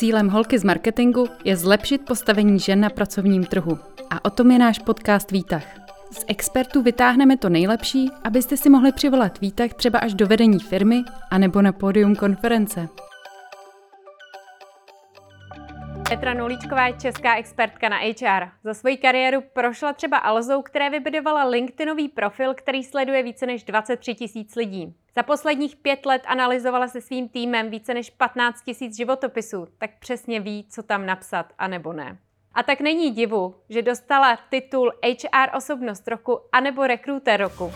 Cílem holky z marketingu je zlepšit postavení žen na pracovním trhu. A o tom je náš podcast Výtah. Z expertů vytáhneme to nejlepší, abyste si mohli přivolat výtah třeba až do vedení firmy anebo na pódium konference. Petra Nulíčková je česká expertka na HR. Za svoji kariéru prošla třeba Alzou, které vybudovala LinkedInový profil, který sleduje více než 23 tisíc lidí. Za posledních pět let analyzovala se svým týmem více než 15 tisíc životopisů, tak přesně ví, co tam napsat a nebo ne. A tak není divu, že dostala titul HR osobnost roku anebo rekruter roku.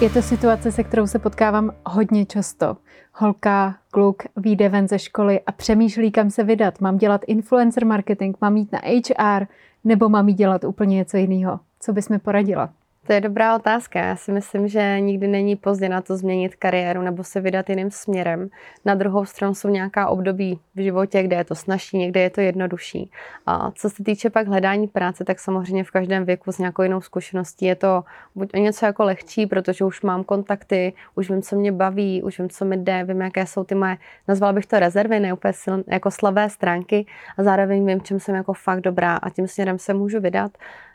Je to situace, se kterou se potkávám hodně často. Holka, kluk vyjde ven ze školy a přemýšlí, kam se vydat. Mám dělat influencer marketing, mám jít na HR, nebo mám jít dělat úplně něco jiného. Co bys mi poradila? To je dobrá otázka. Já si myslím, že nikdy není pozdě na to změnit kariéru nebo se vydat jiným směrem. Na druhou stranu jsou nějaká období v životě, kde je to snažší, někde je to jednodušší. A co se týče pak hledání práce, tak samozřejmě v každém věku s nějakou jinou zkušeností je to buď o něco jako lehčí, protože už mám kontakty, už vím, co mě baví, už vím, co mi jde, vím, jaké jsou ty moje, nazvala bych to rezervy, ne úplně siln, jako slabé stránky a zároveň vím, čím jsem jako fakt dobrá a tím směrem se můžu vydat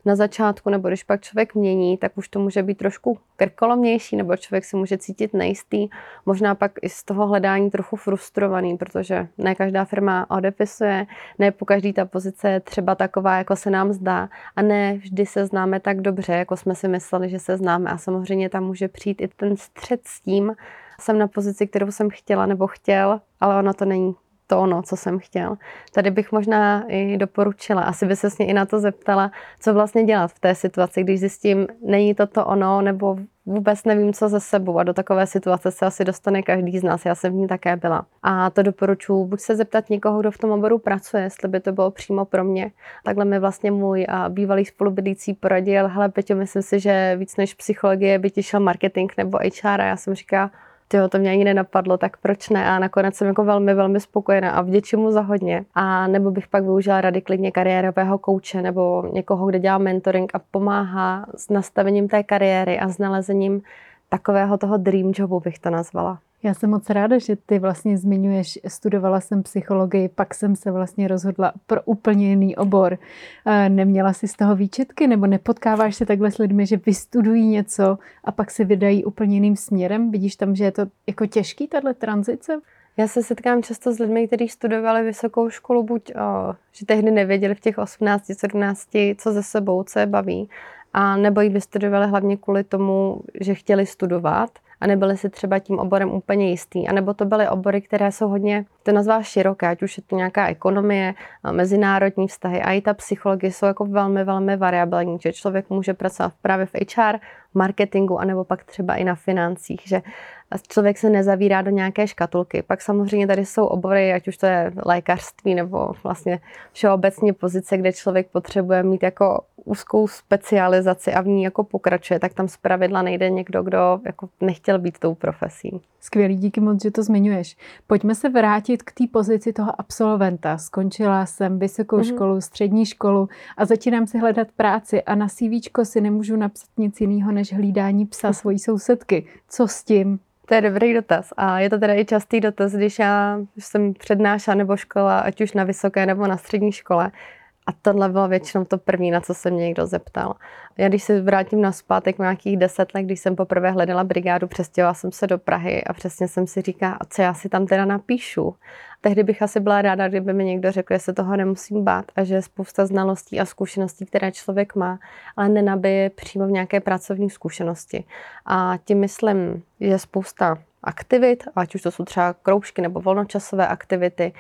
na začátku, nebo když pak člověk mění, tak už to může být trošku krkolomnější, nebo člověk se může cítit nejistý, možná pak i z toho hledání trochu frustrovaný, protože ne každá firma odepisuje, ne po každý ta pozice je třeba taková, jako se nám zdá. A ne vždy se známe tak dobře, jako jsme si mysleli, že se známe. A samozřejmě tam může přijít i ten střed s tím, jsem na pozici, kterou jsem chtěla nebo chtěl, ale ono to není to ono, co jsem chtěl. Tady bych možná i doporučila, asi by se mě i na to zeptala, co vlastně dělat v té situaci, když zjistím, není to to ono, nebo vůbec nevím, co ze sebou a do takové situace se asi dostane každý z nás, já jsem v ní také byla. A to doporučuji buď se zeptat někoho, kdo v tom oboru pracuje, jestli by to bylo přímo pro mě. Takhle mi vlastně můj bývalý spolubydlící poradil, hele Peťo, myslím si, že víc než psychologie by ti šel marketing nebo HR a já jsem říkala, tyjo, to mě ani nenapadlo, tak proč ne? A nakonec jsem jako velmi, velmi spokojená a vděčím mu za hodně. A nebo bych pak využila rady klidně kariérového kouče nebo někoho, kde dělá mentoring a pomáhá s nastavením té kariéry a s nalezením takového toho dream jobu bych to nazvala. Já jsem moc ráda, že ty vlastně zmiňuješ, studovala jsem psychologii, pak jsem se vlastně rozhodla pro úplně jiný obor. Neměla jsi z toho výčetky nebo nepotkáváš se takhle s lidmi, že vystudují něco a pak se vydají úplně jiným směrem? Vidíš tam, že je to jako těžký, tahle tranzice? Já se setkám často s lidmi, kteří studovali vysokou školu, buď o, že tehdy nevěděli v těch 18, 17, co ze sebou, co je baví, a nebo ji vystudovali hlavně kvůli tomu, že chtěli studovat a nebyli si třeba tím oborem úplně jistý. A nebo to byly obory, které jsou hodně, to nazvá široké, ať už je to nějaká ekonomie, mezinárodní vztahy a i ta psychologie jsou jako velmi, velmi variabilní, že člověk může pracovat právě v HR, marketingu, anebo pak třeba i na financích, že člověk se nezavírá do nějaké škatulky. Pak samozřejmě tady jsou obory, ať už to je lékařství nebo vlastně všeobecně pozice, kde člověk potřebuje mít jako úzkou specializaci a v ní jako pokračuje, tak tam zpravidla nejde někdo, kdo jako nechtěl být tou profesí. Skvělý, díky moc, že to zmiňuješ. Pojďme se vrátit k té pozici toho absolventa. Skončila jsem vysokou mm-hmm. školu, střední školu a začínám si hledat práci a na CV si nemůžu napsat nic jiného než hlídání psa svojí sousedky. Co s tím? To je dobrý dotaz. A je to teda i častý dotaz, když já jsem přednášela nebo škola, ať už na vysoké nebo na střední škole, a tohle bylo většinou to první, na co se mě někdo zeptal. Já když se vrátím na zpátek nějakých deset let, když jsem poprvé hledala brigádu, přestěhovala jsem se do Prahy a přesně jsem si říkala, a co já si tam teda napíšu. Tehdy bych asi byla ráda, kdyby mi někdo řekl, že se toho nemusím bát a že je spousta znalostí a zkušeností, které člověk má, ale nenabije přímo v nějaké pracovní zkušenosti. A tím myslím, že spousta aktivit, ať už to jsou třeba kroužky nebo volnočasové aktivity,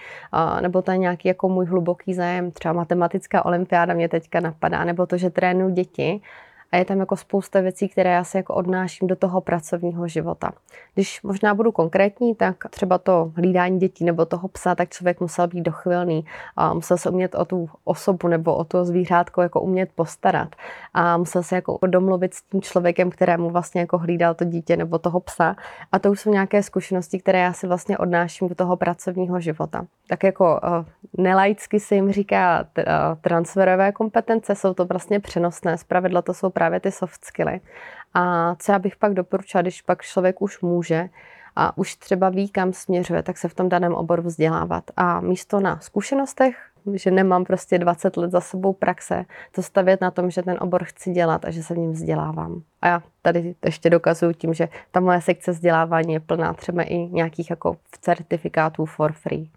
nebo to je nějaký jako můj hluboký zájem, třeba matematická olympiáda mě teďka napadá, nebo to, že trénuju děti, a je tam jako spousta věcí, které já si jako odnáším do toho pracovního života. Když možná budu konkrétní, tak třeba to hlídání dětí nebo toho psa, tak člověk musel být dochvilný a musel se umět o tu osobu nebo o to zvířátko jako umět postarat a musel se jako domluvit s tím člověkem, kterému vlastně jako hlídal to dítě nebo toho psa. A to už jsou nějaké zkušenosti, které já si vlastně odnáším do toho pracovního života. Tak jako uh, nelaicky se jim říká uh, transferové kompetence, jsou to vlastně přenosné, zpravidla to jsou právě ty soft skilly. A co já bych pak doporučila, když pak člověk už může, a už třeba ví, kam směřuje, tak se v tom daném oboru vzdělávat. A místo na zkušenostech, že nemám prostě 20 let za sebou praxe, to stavět na tom, že ten obor chci dělat a že se v něm vzdělávám. A já tady ještě dokazuju tím, že ta moje sekce vzdělávání je plná třeba i nějakých jako certifikátů for free.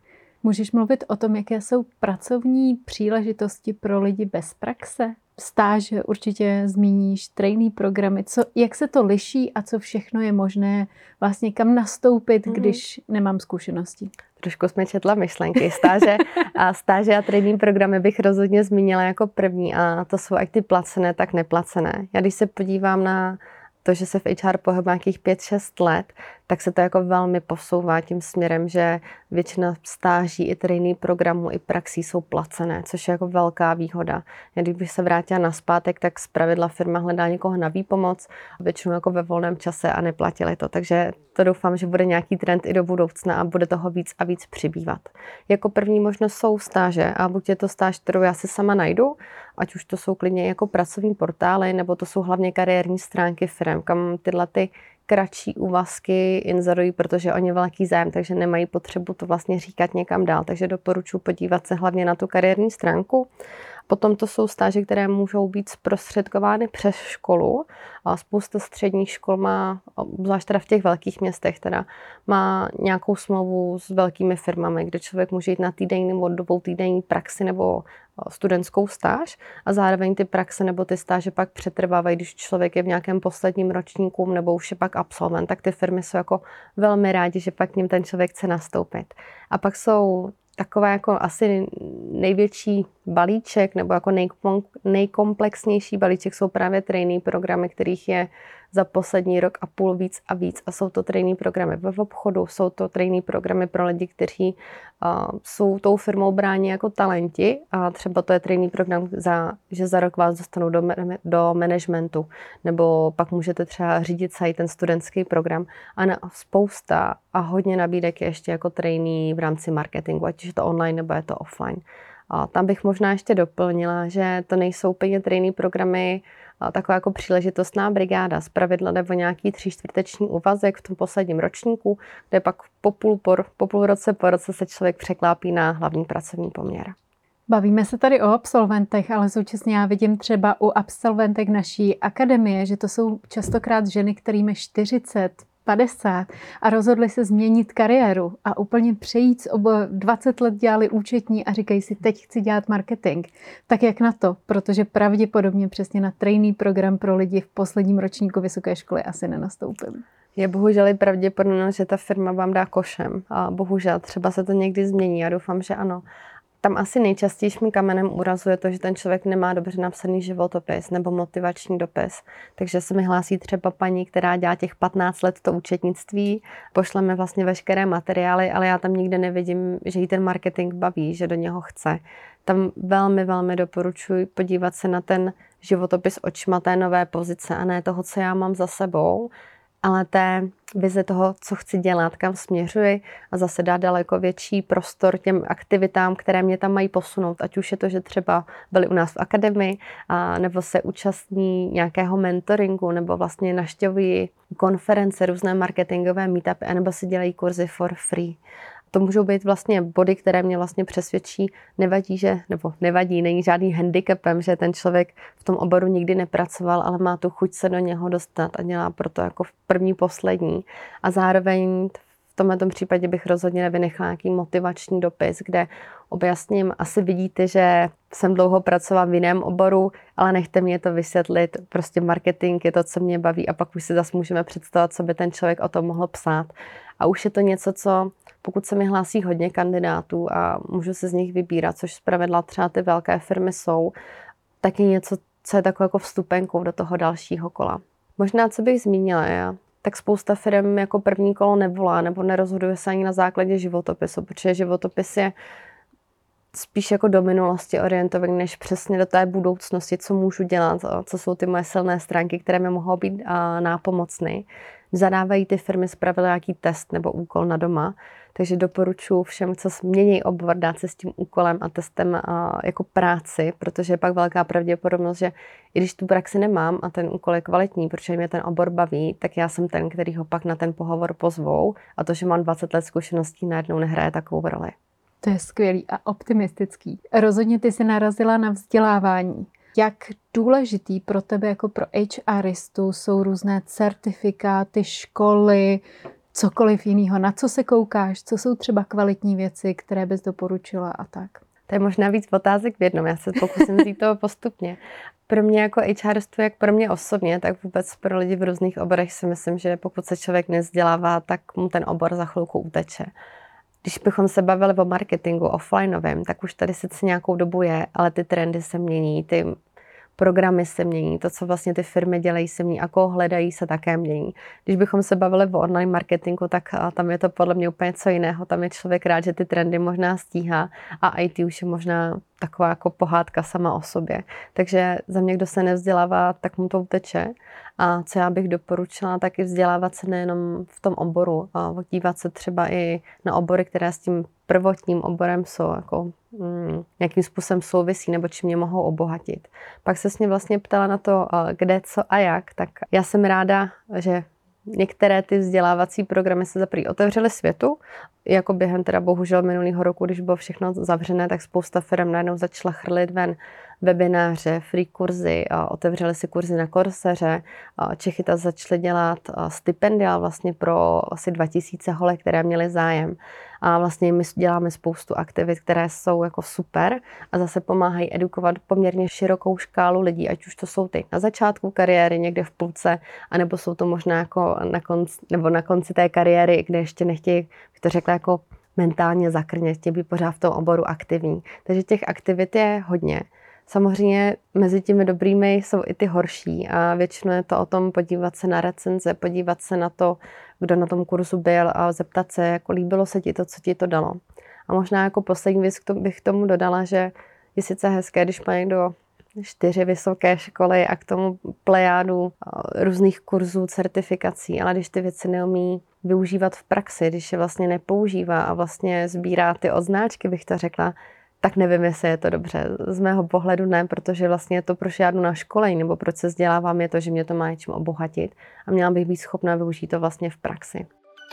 Můžeš mluvit o tom, jaké jsou pracovní příležitosti pro lidi bez praxe? Stáže určitě zmíníš, trainee programy, co, jak se to liší a co všechno je možné vlastně kam nastoupit, mm-hmm. když nemám zkušenosti? Trošku jsme četla myšlenky. Stáže a, stáže a trainee programy bych rozhodně zmínila jako první a to jsou jak ty placené, tak neplacené. Já když se podívám na to, že se v HR pohybuje nějakých 5-6 let, tak se to jako velmi posouvá tím směrem, že většina stáží i trainee programů i praxí jsou placené, což je jako velká výhoda. Já když se vrátila na zpátek, tak z pravidla firma hledá někoho na výpomoc, většinou jako ve volném čase a neplatili to. Takže to doufám, že bude nějaký trend i do budoucna a bude toho víc a víc přibývat. Jako první možnost jsou stáže a buď je to stáž, kterou já si sama najdu, ať už to jsou klidně jako pracovní portály, nebo to jsou hlavně kariérní stránky firm, kam tyhle ty kratší úvazky inzerují, protože oni velký zájem, takže nemají potřebu to vlastně říkat někam dál. Takže doporučuji podívat se hlavně na tu kariérní stránku. Potom to jsou stáže, které můžou být zprostředkovány přes školu. A spousta středních škol má, zvlášť teda v těch velkých městech, teda má nějakou smlouvu s velkými firmami, kde člověk může jít na týdenní nebo dvou týdenní praxi nebo studentskou stáž a zároveň ty praxe nebo ty stáže pak přetrvávají, když člověk je v nějakém posledním ročníku nebo už je pak absolvent, tak ty firmy jsou jako velmi rádi, že pak k ním ten člověk chce nastoupit. A pak jsou taková jako asi největší balíček nebo jako nejkomplexnější balíček jsou právě trainee programy, kterých je za poslední rok a půl víc a víc. A jsou to trainee programy ve obchodu, jsou to trainee programy pro lidi, kteří uh, jsou tou firmou bráni jako talenti. A třeba to je trainee program, za, že za rok vás dostanou do, do managementu. Nebo pak můžete třeba řídit celý ten studentský program. A na spousta a hodně nabídek je ještě jako trainee v rámci marketingu, ať je to online nebo je to offline. A tam bych možná ještě doplnila, že to nejsou úplně trainee programy, taková jako příležitostná brigáda. Z pravidla nebo nějaký tři čtvrteční úvazek v tom posledním ročníku, kde pak po půl, por, po půl roce po roce se člověk překlápí na hlavní pracovní poměr. Bavíme se tady o absolventech, ale současně já vidím třeba u absolventek naší akademie, že to jsou častokrát ženy, kterými 40, 50 a rozhodli se změnit kariéru a úplně přejít z obo 20 let dělali účetní a říkají si, teď chci dělat marketing. Tak jak na to? Protože pravděpodobně přesně na trainee program pro lidi v posledním ročníku vysoké školy asi nenastoupím. Je bohužel i pravděpodobně, že ta firma vám dá košem. A bohužel třeba se to někdy změní. Já doufám, že ano tam asi nejčastějším kamenem úrazu je to, že ten člověk nemá dobře napsaný životopis nebo motivační dopis. Takže se mi hlásí třeba paní, která dělá těch 15 let to účetnictví, pošleme vlastně veškeré materiály, ale já tam nikde nevidím, že jí ten marketing baví, že do něho chce. Tam velmi, velmi doporučuji podívat se na ten životopis očima té nové pozice a ne toho, co já mám za sebou, ale té vize toho, co chci dělat, kam směřuji a zase dá daleko větší prostor těm aktivitám, které mě tam mají posunout. Ať už je to, že třeba byli u nás v akademii, a nebo se účastní nějakého mentoringu, nebo vlastně naštěvují konference, různé marketingové meetupy, nebo si dělají kurzy for free to můžou být vlastně body, které mě vlastně přesvědčí, nevadí, že, nebo nevadí, není žádný handicapem, že ten člověk v tom oboru nikdy nepracoval, ale má tu chuť se do něho dostat a dělá proto jako v první, poslední. A zároveň v tomto případě bych rozhodně nevynechala nějaký motivační dopis, kde objasním, asi vidíte, že jsem dlouho pracovala v jiném oboru, ale nechte mě to vysvětlit. Prostě marketing je to, co mě baví a pak už si zase můžeme představit, co by ten člověk o tom mohl psát. A už je to něco, co pokud se mi hlásí hodně kandidátů a můžu se z nich vybírat, což zpravidla třeba ty velké firmy jsou, tak je něco, co je takovou jako vstupenkou do toho dalšího kola. Možná, co bych zmínila, já, tak spousta firm jako první kolo nevolá nebo nerozhoduje se ani na základě životopisu, protože životopis je spíš jako do minulosti orientovaný, než přesně do té budoucnosti, co můžu dělat, co jsou ty moje silné stránky, které mi mohou být nápomocny. Zadávají ty firmy zpravili nějaký test nebo úkol na doma, takže doporučuji všem, co změní obor, dát se s tím úkolem a testem a jako práci, protože je pak velká pravděpodobnost, že i když tu praxi nemám a ten úkol je kvalitní, protože mě ten obor baví, tak já jsem ten, který ho pak na ten pohovor pozvou a to, že mám 20 let zkušeností, najednou nehraje takovou roli. To je skvělý a optimistický. Rozhodně ty se narazila na vzdělávání. Jak důležitý pro tebe jako pro HRistu jsou různé certifikáty, školy, cokoliv jiného, na co se koukáš, co jsou třeba kvalitní věci, které bys doporučila a tak? To je možná víc otázek v jednom, já se pokusím vzít toho postupně. Pro mě jako HR, jak pro mě osobně, tak vůbec pro lidi v různých oborech si myslím, že pokud se člověk nezdělává, tak mu ten obor za chvilku uteče. Když bychom se bavili o marketingu offlineovém, tak už tady sice nějakou dobu je, ale ty trendy se mění, ty programy se mění, to, co vlastně ty firmy dělají, se mění a koho hledají, se také mění. Když bychom se bavili o online marketingu, tak tam je to podle mě úplně co jiného. Tam je člověk rád, že ty trendy možná stíhá a IT už je možná taková jako pohádka sama o sobě. Takže za mě, kdo se nevzdělává, tak mu to uteče. A co já bych doporučila, tak i vzdělávat se nejenom v tom oboru, a dívat se třeba i na obory, které s tím prvotním oborem jsou, jako mm, nějakým způsobem souvisí nebo čím mě mohou obohatit. Pak se mě vlastně ptala na to, kde, co a jak, tak já jsem ráda, že některé ty vzdělávací programy se zaprý otevřely světu, jako během teda bohužel minulého roku, když bylo všechno zavřené, tak spousta firm najednou začala chrlit ven webináře, free kurzy, otevřeli si kurzy na Korseře. Čechy ta začaly dělat stipendia vlastně pro asi 2000 holek, které měly zájem. A vlastně my děláme spoustu aktivit, které jsou jako super a zase pomáhají edukovat poměrně širokou škálu lidí, ať už to jsou ty na začátku kariéry, někde v půlce, anebo jsou to možná jako na konci, nebo na konci té kariéry, kde ještě nechtějí, bych to řekla, jako mentálně zakrnět, chtějí být pořád v tom oboru aktivní. Takže těch aktivit je hodně. Samozřejmě mezi těmi dobrými jsou i ty horší a většinou je to o tom podívat se na recenze, podívat se na to, kdo na tom kurzu byl a zeptat se, jako líbilo se ti to, co ti to dalo. A možná jako poslední věc bych k tomu dodala, že je sice hezké, když má někdo čtyři vysoké školy a k tomu plejádu různých kurzů, certifikací, ale když ty věci neumí využívat v praxi, když je vlastně nepoužívá a vlastně sbírá ty odznáčky, bych to řekla, tak nevím, jestli je to dobře. Z mého pohledu ne, protože vlastně to, proč já jdu na školení nebo proč se vzdělávám, je to, že mě to má něčím obohatit a měla bych být schopná využít to vlastně v praxi.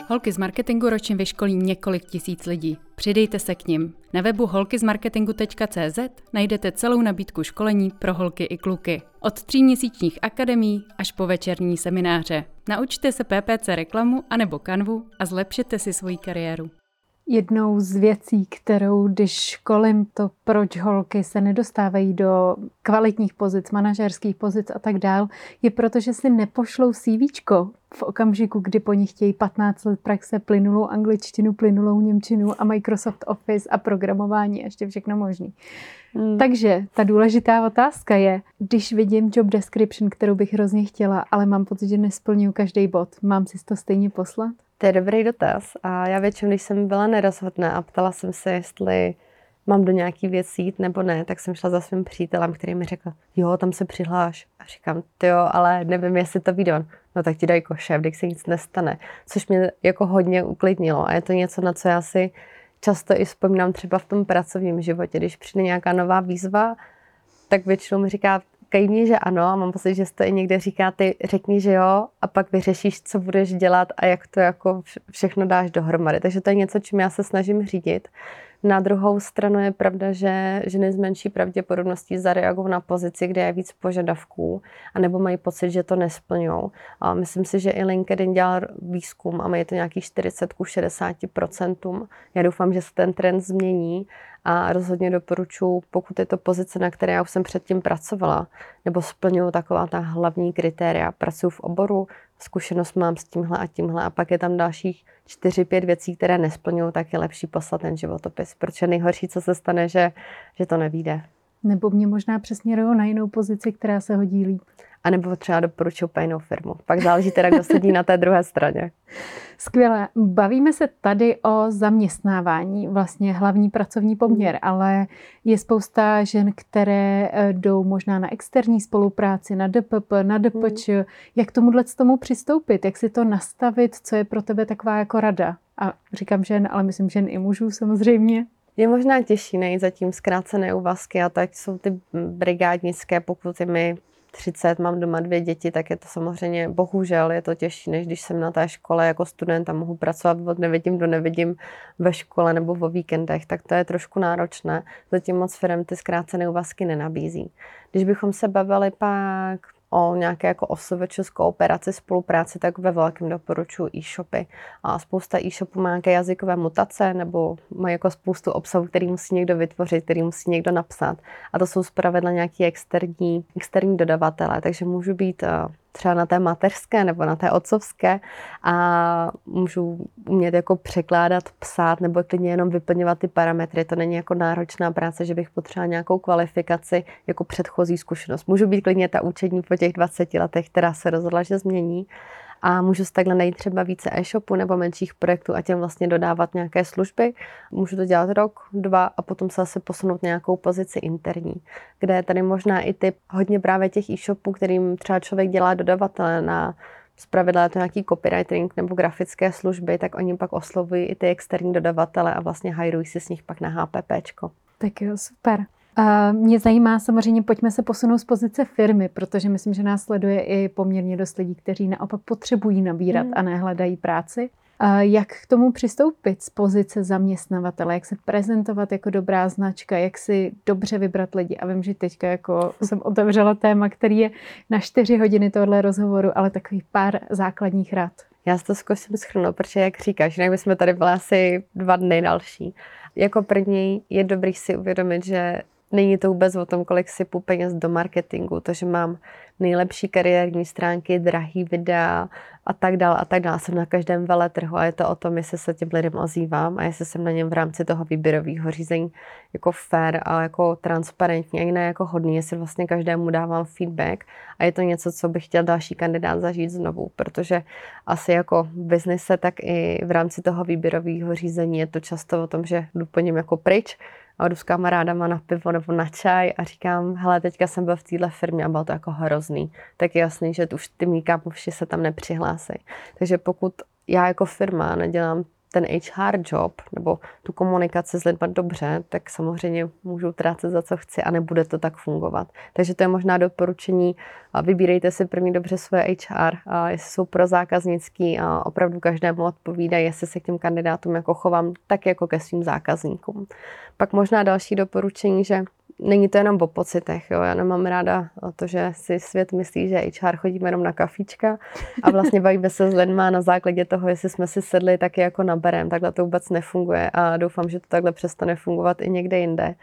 Holky z marketingu ročně vyškolí několik tisíc lidí. Přidejte se k nim. Na webu holkyzmarketingu.cz najdete celou nabídku školení pro holky i kluky. Od tříměsíčních akademí až po večerní semináře. Naučte se PPC reklamu anebo kanvu a zlepšete si svoji kariéru. Jednou z věcí, kterou když školím to, proč holky se nedostávají do kvalitních pozic, manažerských pozic a tak dál, je proto, že si nepošlou CV v okamžiku, kdy po nich chtějí 15 let praxe, plynulou angličtinu, plynulou němčinu a Microsoft Office a programování a ještě všechno možný. Hmm. Takže ta důležitá otázka je, když vidím job description, kterou bych hrozně chtěla, ale mám pocit, že nesplňuji každý bod, mám si to stejně poslat? To je dobrý dotaz. A já většinou, když jsem byla nerozhodná a ptala jsem se, jestli mám do nějaký věcí jít nebo ne, tak jsem šla za svým přítelem, který mi řekl, jo, tam se přihláš. A říkám, jo, ale nevím, jestli to vyjde. No tak ti dají košev, když se nic nestane. Což mě jako hodně uklidnilo. A je to něco, na co já si často i vzpomínám třeba v tom pracovním životě. Když přijde nějaká nová výzva, tak většinou mi říká, kejni, že ano a mám pocit, že to i někde říká, ty řekni, že jo a pak vyřešíš, co budeš dělat a jak to jako všechno dáš dohromady. Takže to je něco, čím já se snažím řídit. Na druhou stranu je pravda, že ženy s menší pravděpodobností zareagují na pozici, kde je víc požadavků, anebo mají pocit, že to nesplňují. Myslím si, že i LinkedIn dělal výzkum a mají to nějaký 40 ku 60% Já doufám, že se ten trend změní a rozhodně doporučuji, pokud je to pozice, na které já už jsem předtím pracovala, nebo splňuju taková ta hlavní kritéria, pracuji v oboru, zkušenost mám s tímhle a tímhle a pak je tam dalších čtyři, pět věcí, které nesplňují, tak je lepší poslat ten životopis, protože nejhorší, co se stane, že, že to nevíde. Nebo mě možná přesměrují na jinou pozici, která se hodí líp. anebo třeba doporučuji úplně jinou firmu. Pak záleží teda, kdo sedí na té druhé straně. Skvěle. Bavíme se tady o zaměstnávání, vlastně hlavní pracovní poměr, ale je spousta žen, které eh, jdou možná na externí spolupráci, na DPP, na DPČ. Hmm. Jak tomuhle tomu přistoupit? Jak si to nastavit? Co je pro tebe taková jako rada? A říkám žen, ale myslím žen i mužů samozřejmě. Je možná těžší nejít zatím zkrácené úvazky a tak jsou ty brigádnické, pokud je mi 30, mám doma dvě děti, tak je to samozřejmě, bohužel, je to těžší, než když jsem na té škole jako student a mohu pracovat od nevidím do nevidím ve škole nebo o víkendech, tak to je trošku náročné. Zatím moc firm ty zkrácené úvazky nenabízí. Když bychom se bavili pak o nějaké jako osoveče kooperaci, spolupráci, tak ve velkém doporučuji e-shopy. A spousta e-shopů má nějaké jazykové mutace nebo mají jako spoustu obsahu, který musí někdo vytvořit, který musí někdo napsat. A to jsou zpravidla nějaký externí, externí dodavatelé, takže můžu být eh, třeba na té mateřské nebo na té otcovské a můžu umět jako překládat, psát nebo klidně jenom vyplňovat ty parametry. To není jako náročná práce, že bych potřebovala nějakou kvalifikaci jako předchozí zkušenost. Můžu být klidně ta učení po těch 20 letech, která se rozhodla, že změní a můžu si takhle najít třeba více e-shopu nebo menších projektů a těm vlastně dodávat nějaké služby. Můžu to dělat rok, dva a potom se zase posunout nějakou pozici interní, kde je tady možná i typ hodně právě těch e-shopů, kterým třeba člověk dělá dodavatele na zpravidla to nějaký copywriting nebo grafické služby, tak oni pak oslovují i ty externí dodavatele a vlastně hajrují si s nich pak na HPPčko. Tak jo, super. A mě zajímá samozřejmě, pojďme se posunout z pozice firmy, protože myslím, že nás sleduje i poměrně dost lidí, kteří naopak potřebují nabírat mm. a nehledají práci. A jak k tomu přistoupit z pozice zaměstnavatele, jak se prezentovat jako dobrá značka, jak si dobře vybrat lidi. A vím, že teďka jako jsem otevřela téma, který je na čtyři hodiny tohle rozhovoru, ale takový pár základních rád. Já to zkusím schrnout, protože jak říkáš, jinak bychom tady byli asi dva dny další. Jako první je dobrý si uvědomit, že Není to vůbec o tom, kolik sypu peněz do marketingu, to, že mám nejlepší kariérní stránky, drahý videa a tak dále a tak dále. Jsem na každém veletrhu a je to o tom, jestli se těm lidem ozývám a jestli jsem na něm v rámci toho výběrového řízení jako fair a jako transparentní a jiné jako hodný, jestli vlastně každému dávám feedback a je to něco, co bych chtěl další kandidát zažít znovu, protože asi jako v biznise, tak i v rámci toho výběrového řízení je to často o tom, že jdu po něm jako pryč, a jdu s kamarádama na pivo nebo na čaj a říkám, hele, teďka jsem byl v téhle firmě a bylo to jako hrozný. Tak je jasný, že už ty kámoši se tam nepřihlásí. Takže pokud já jako firma nedělám ten HR job nebo tu komunikaci s lidmi dobře, tak samozřejmě můžu utrácet za co chci a nebude to tak fungovat. Takže to je možná doporučení. Vybírejte si první dobře svoje HR, jestli jsou pro zákaznický a opravdu každému odpovídají, jestli se k těm kandidátům jako chovám tak jako ke svým zákazníkům. Pak možná další doporučení, že není to jenom o pocitech. Jo. Já nemám ráda to, že si svět myslí, že HR chodíme jenom na kafíčka a vlastně bavíme se s lidma na základě toho, jestli jsme si sedli taky jako naberem. Takhle to vůbec nefunguje a doufám, že to takhle přestane fungovat i někde jinde.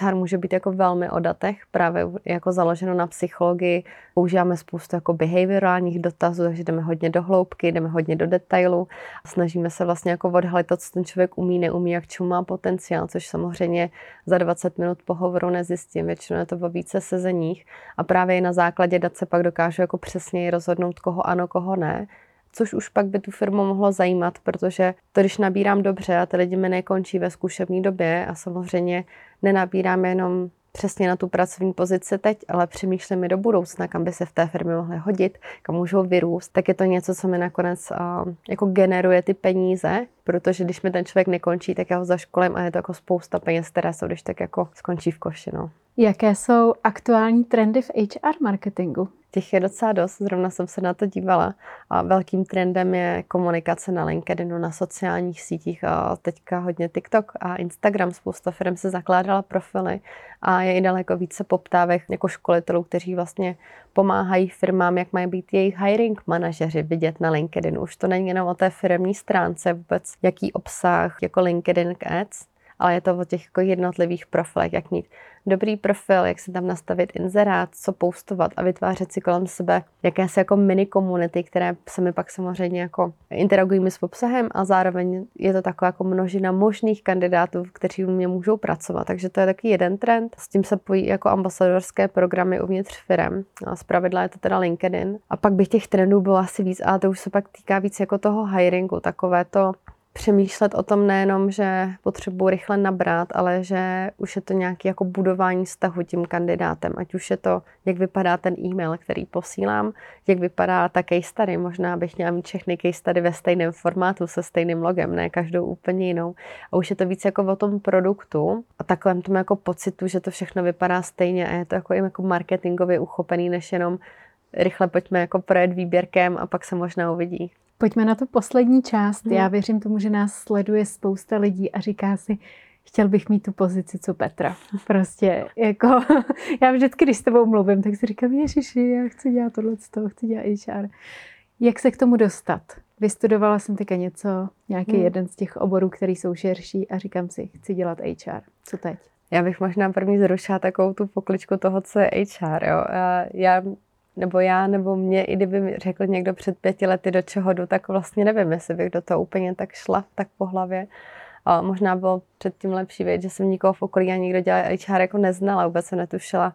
HR může být jako velmi o datech, právě jako založeno na psychologii. Používáme spoustu jako behaviorálních dotazů, takže jdeme hodně do hloubky, jdeme hodně do detailu. Snažíme se vlastně jako odhalit to, co ten člověk umí, neumí, jak čemu má potenciál, což samozřejmě za 20 minut pohovoru nezjistím. Většinou je to o více sezeních a právě na základě dat se pak dokážu jako přesněji rozhodnout, koho ano, koho ne což už pak by tu firmu mohlo zajímat, protože to, když nabírám dobře a ty lidi mi nekončí ve zkušební době a samozřejmě nenabírám jenom přesně na tu pracovní pozici teď, ale přemýšlím i do budoucna, kam by se v té firmě mohly hodit, kam můžou vyrůst, tak je to něco, co mi nakonec uh, jako generuje ty peníze, protože když mi ten člověk nekončí, tak já ho zaškolím a je to jako spousta peněz, které jsou když tak jako skončí v koši. No. Jaké jsou aktuální trendy v HR marketingu? Těch je docela dost, zrovna jsem se na to dívala. A velkým trendem je komunikace na LinkedInu, na sociálních sítích. A teďka hodně TikTok a Instagram. Spousta firm se zakládala profily a je i daleko více poptávek jako školitelů, kteří vlastně pomáhají firmám, jak mají být jejich hiring manažeři vidět na LinkedInu. Už to není jenom o té firmní stránce vůbec, jaký obsah jako LinkedIn Ads, ale je to o těch jako jednotlivých profilech, jak mít dobrý profil, jak si tam nastavit inzerát, co postovat a vytvářet si kolem sebe jakési jako mini komunity, které se mi pak samozřejmě jako interagují s obsahem a zároveň je to taková jako množina možných kandidátů, kteří u mě můžou pracovat. Takže to je taky jeden trend. S tím se pojí jako ambasadorské programy uvnitř firm. A zpravidla je to teda LinkedIn. A pak bych těch trendů bylo asi víc, ale to už se pak týká víc jako toho hiringu, takové to přemýšlet o tom nejenom, že potřebuji rychle nabrat, ale že už je to nějaké jako budování vztahu tím kandidátem. Ať už je to, jak vypadá ten e-mail, který posílám, jak vypadá ta case study. Možná bych měla mít všechny case study ve stejném formátu, se stejným logem, ne každou úplně jinou. A už je to víc jako o tom produktu a takovém tom jako pocitu, že to všechno vypadá stejně a je to jako, jako marketingově uchopený, než jenom rychle pojďme jako projet výběrkem a pak se možná uvidí. Pojďme na tu poslední část. Já hmm. věřím tomu, že nás sleduje spousta lidí a říká si, chtěl bych mít tu pozici, co Petra. Prostě jako, já vždycky, když s tebou mluvím, tak si říkám, ježiši, já chci dělat tohle, toho, chci dělat HR. Jak se k tomu dostat? Vystudovala jsem teďka něco, nějaký hmm. jeden z těch oborů, který jsou širší a říkám si, chci dělat HR. Co teď? Já bych možná první zrušila takovou tu pokličku toho, co je HR. Jo. Já nebo já, nebo mě, i kdyby mi řekl někdo před pěti lety, do čeho jdu, tak vlastně nevím, jestli bych do toho úplně tak šla, tak po hlavě. A možná bylo předtím lepší vědět, že jsem nikoho v okolí a nikdo dělá HR jako neznala, vůbec jsem netušila,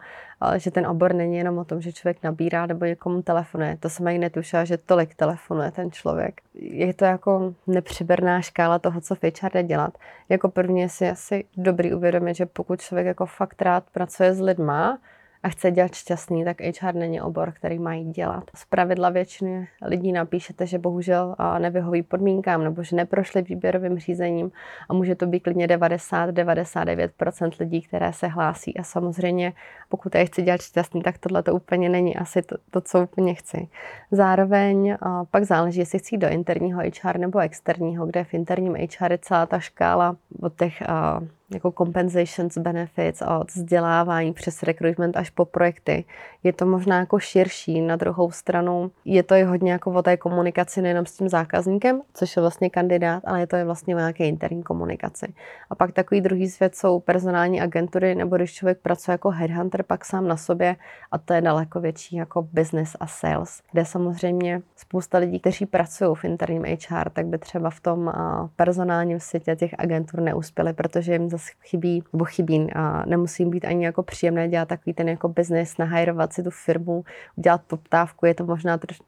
že ten obor není jenom o tom, že člověk nabírá nebo někomu telefonuje. To jsem ani netušila, že tolik telefonuje ten člověk. Je to jako nepřiberná škála toho, co v HR jde dělat. Jako první si asi dobrý uvědomit, že pokud člověk jako fakt rád pracuje s lidma, a chce dělat šťastný, tak HR není obor, který mají dělat. Z pravidla většiny lidí napíšete, že bohužel nevyhoví podmínkám nebo že neprošli výběrovým řízením a může to být klidně 90-99% lidí, které se hlásí a samozřejmě pokud je chci dělat šťastný, tak tohle to úplně není asi to, to co úplně chci. Zároveň pak záleží, jestli chci do interního HR nebo externího, kde v interním HR je celá ta škála od těch jako compensations, benefits, od vzdělávání přes recruitment až po projekty. Je to možná jako širší. Na druhou stranu je to i hodně jako o té komunikaci nejenom s tím zákazníkem, což je vlastně kandidát, ale je to i vlastně o nějaké interní komunikaci. A pak takový druhý svět jsou personální agentury, nebo když člověk pracuje jako headhunter pak sám na sobě a to je daleko větší jako business a sales, kde samozřejmě spousta lidí, kteří pracují v interním HR, tak by třeba v tom personálním světě těch agentur neuspěli, protože jim zase chybí, nebo chybí, a nemusí být ani jako příjemné dělat takový ten jako business, nahajrovat si tu firmu, udělat poptávku, je to možná troš,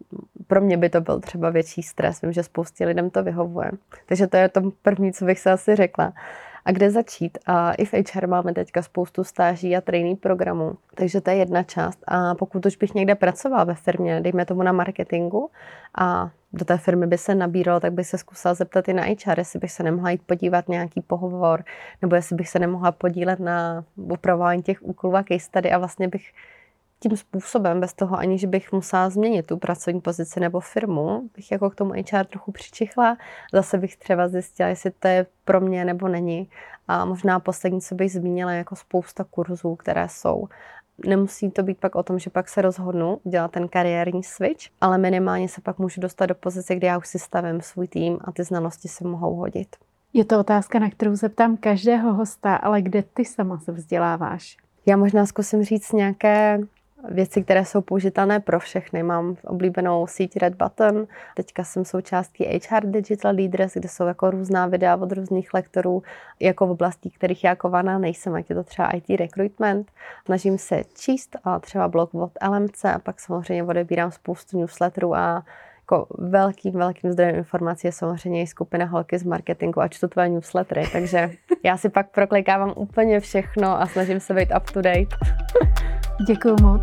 pro mě by to byl třeba větší stres, vím, že spoustě lidem to vyhovuje. Takže to je to první, co bych se asi řekla. A kde začít? A i v HR máme teďka spoustu stáží a training programů, takže to je jedna část. A pokud už bych někde pracoval ve firmě, dejme tomu na marketingu a do té firmy by se nabíralo, tak bych se zkusila zeptat i na HR, jestli bych se nemohla jít podívat nějaký pohovor, nebo jestli bych se nemohla podílet na upravování těch úkolů a case study a vlastně bych tím způsobem, bez toho aniž bych musela změnit tu pracovní pozici nebo firmu, bych jako k tomu HR trochu přičichla. Zase bych třeba zjistila, jestli to je pro mě nebo není. A možná poslední, co bych zmínila, jako spousta kurzů, které jsou. Nemusí to být pak o tom, že pak se rozhodnu dělat ten kariérní switch, ale minimálně se pak můžu dostat do pozice, kde já už si stavím svůj tým a ty znalosti se mohou hodit. Je to otázka, na kterou se ptám každého hosta, ale kde ty sama se vzděláváš? Já možná zkusím říct nějaké věci, které jsou použitelné pro všechny. Mám oblíbenou síť Red Button, teďka jsem součástí HR Digital Leaders, kde jsou jako různá videa od různých lektorů, jako v oblasti, kterých já kovaná nejsem, ať je to třeba IT recruitment. Snažím se číst a třeba blog od LMC a pak samozřejmě odebírám spoustu newsletterů a jako velkým, velkým zdrojem informací je samozřejmě i skupina holky z marketingu a čtu tvoje newslettery, takže já si pak proklikávám úplně všechno a snažím se být up to date. Děkuji moc.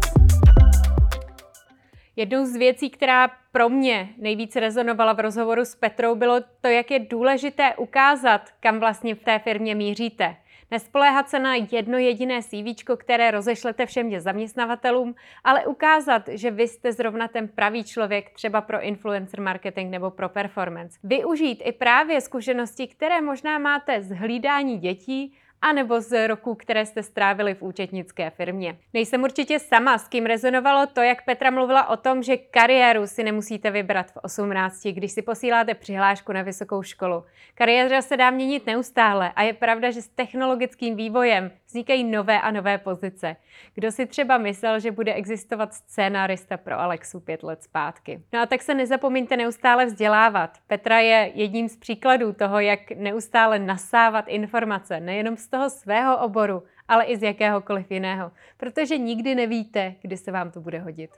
Jednou z věcí, která pro mě nejvíce rezonovala v rozhovoru s Petrou, bylo to, jak je důležité ukázat, kam vlastně v té firmě míříte. Nespoléhat se na jedno jediné CV, které rozešlete všem zaměstnavatelům, ale ukázat, že vy jste zrovna ten pravý člověk třeba pro influencer marketing nebo pro performance. Využít i právě zkušenosti, které možná máte z hlídání dětí anebo z roku, které jste strávili v účetnické firmě. Nejsem určitě sama, s kým rezonovalo to, jak Petra mluvila o tom, že kariéru si nemusíte vybrat v 18, když si posíláte přihlášku na vysokou školu. Kariéra se dá měnit neustále a je pravda, že s technologickým vývojem vznikají nové a nové pozice. Kdo si třeba myslel, že bude existovat scénárista pro Alexu pět let zpátky. No a tak se nezapomeňte neustále vzdělávat. Petra je jedním z příkladů toho, jak neustále nasávat informace, nejenom z toho svého oboru, ale i z jakéhokoliv jiného, protože nikdy nevíte, kdy se vám to bude hodit.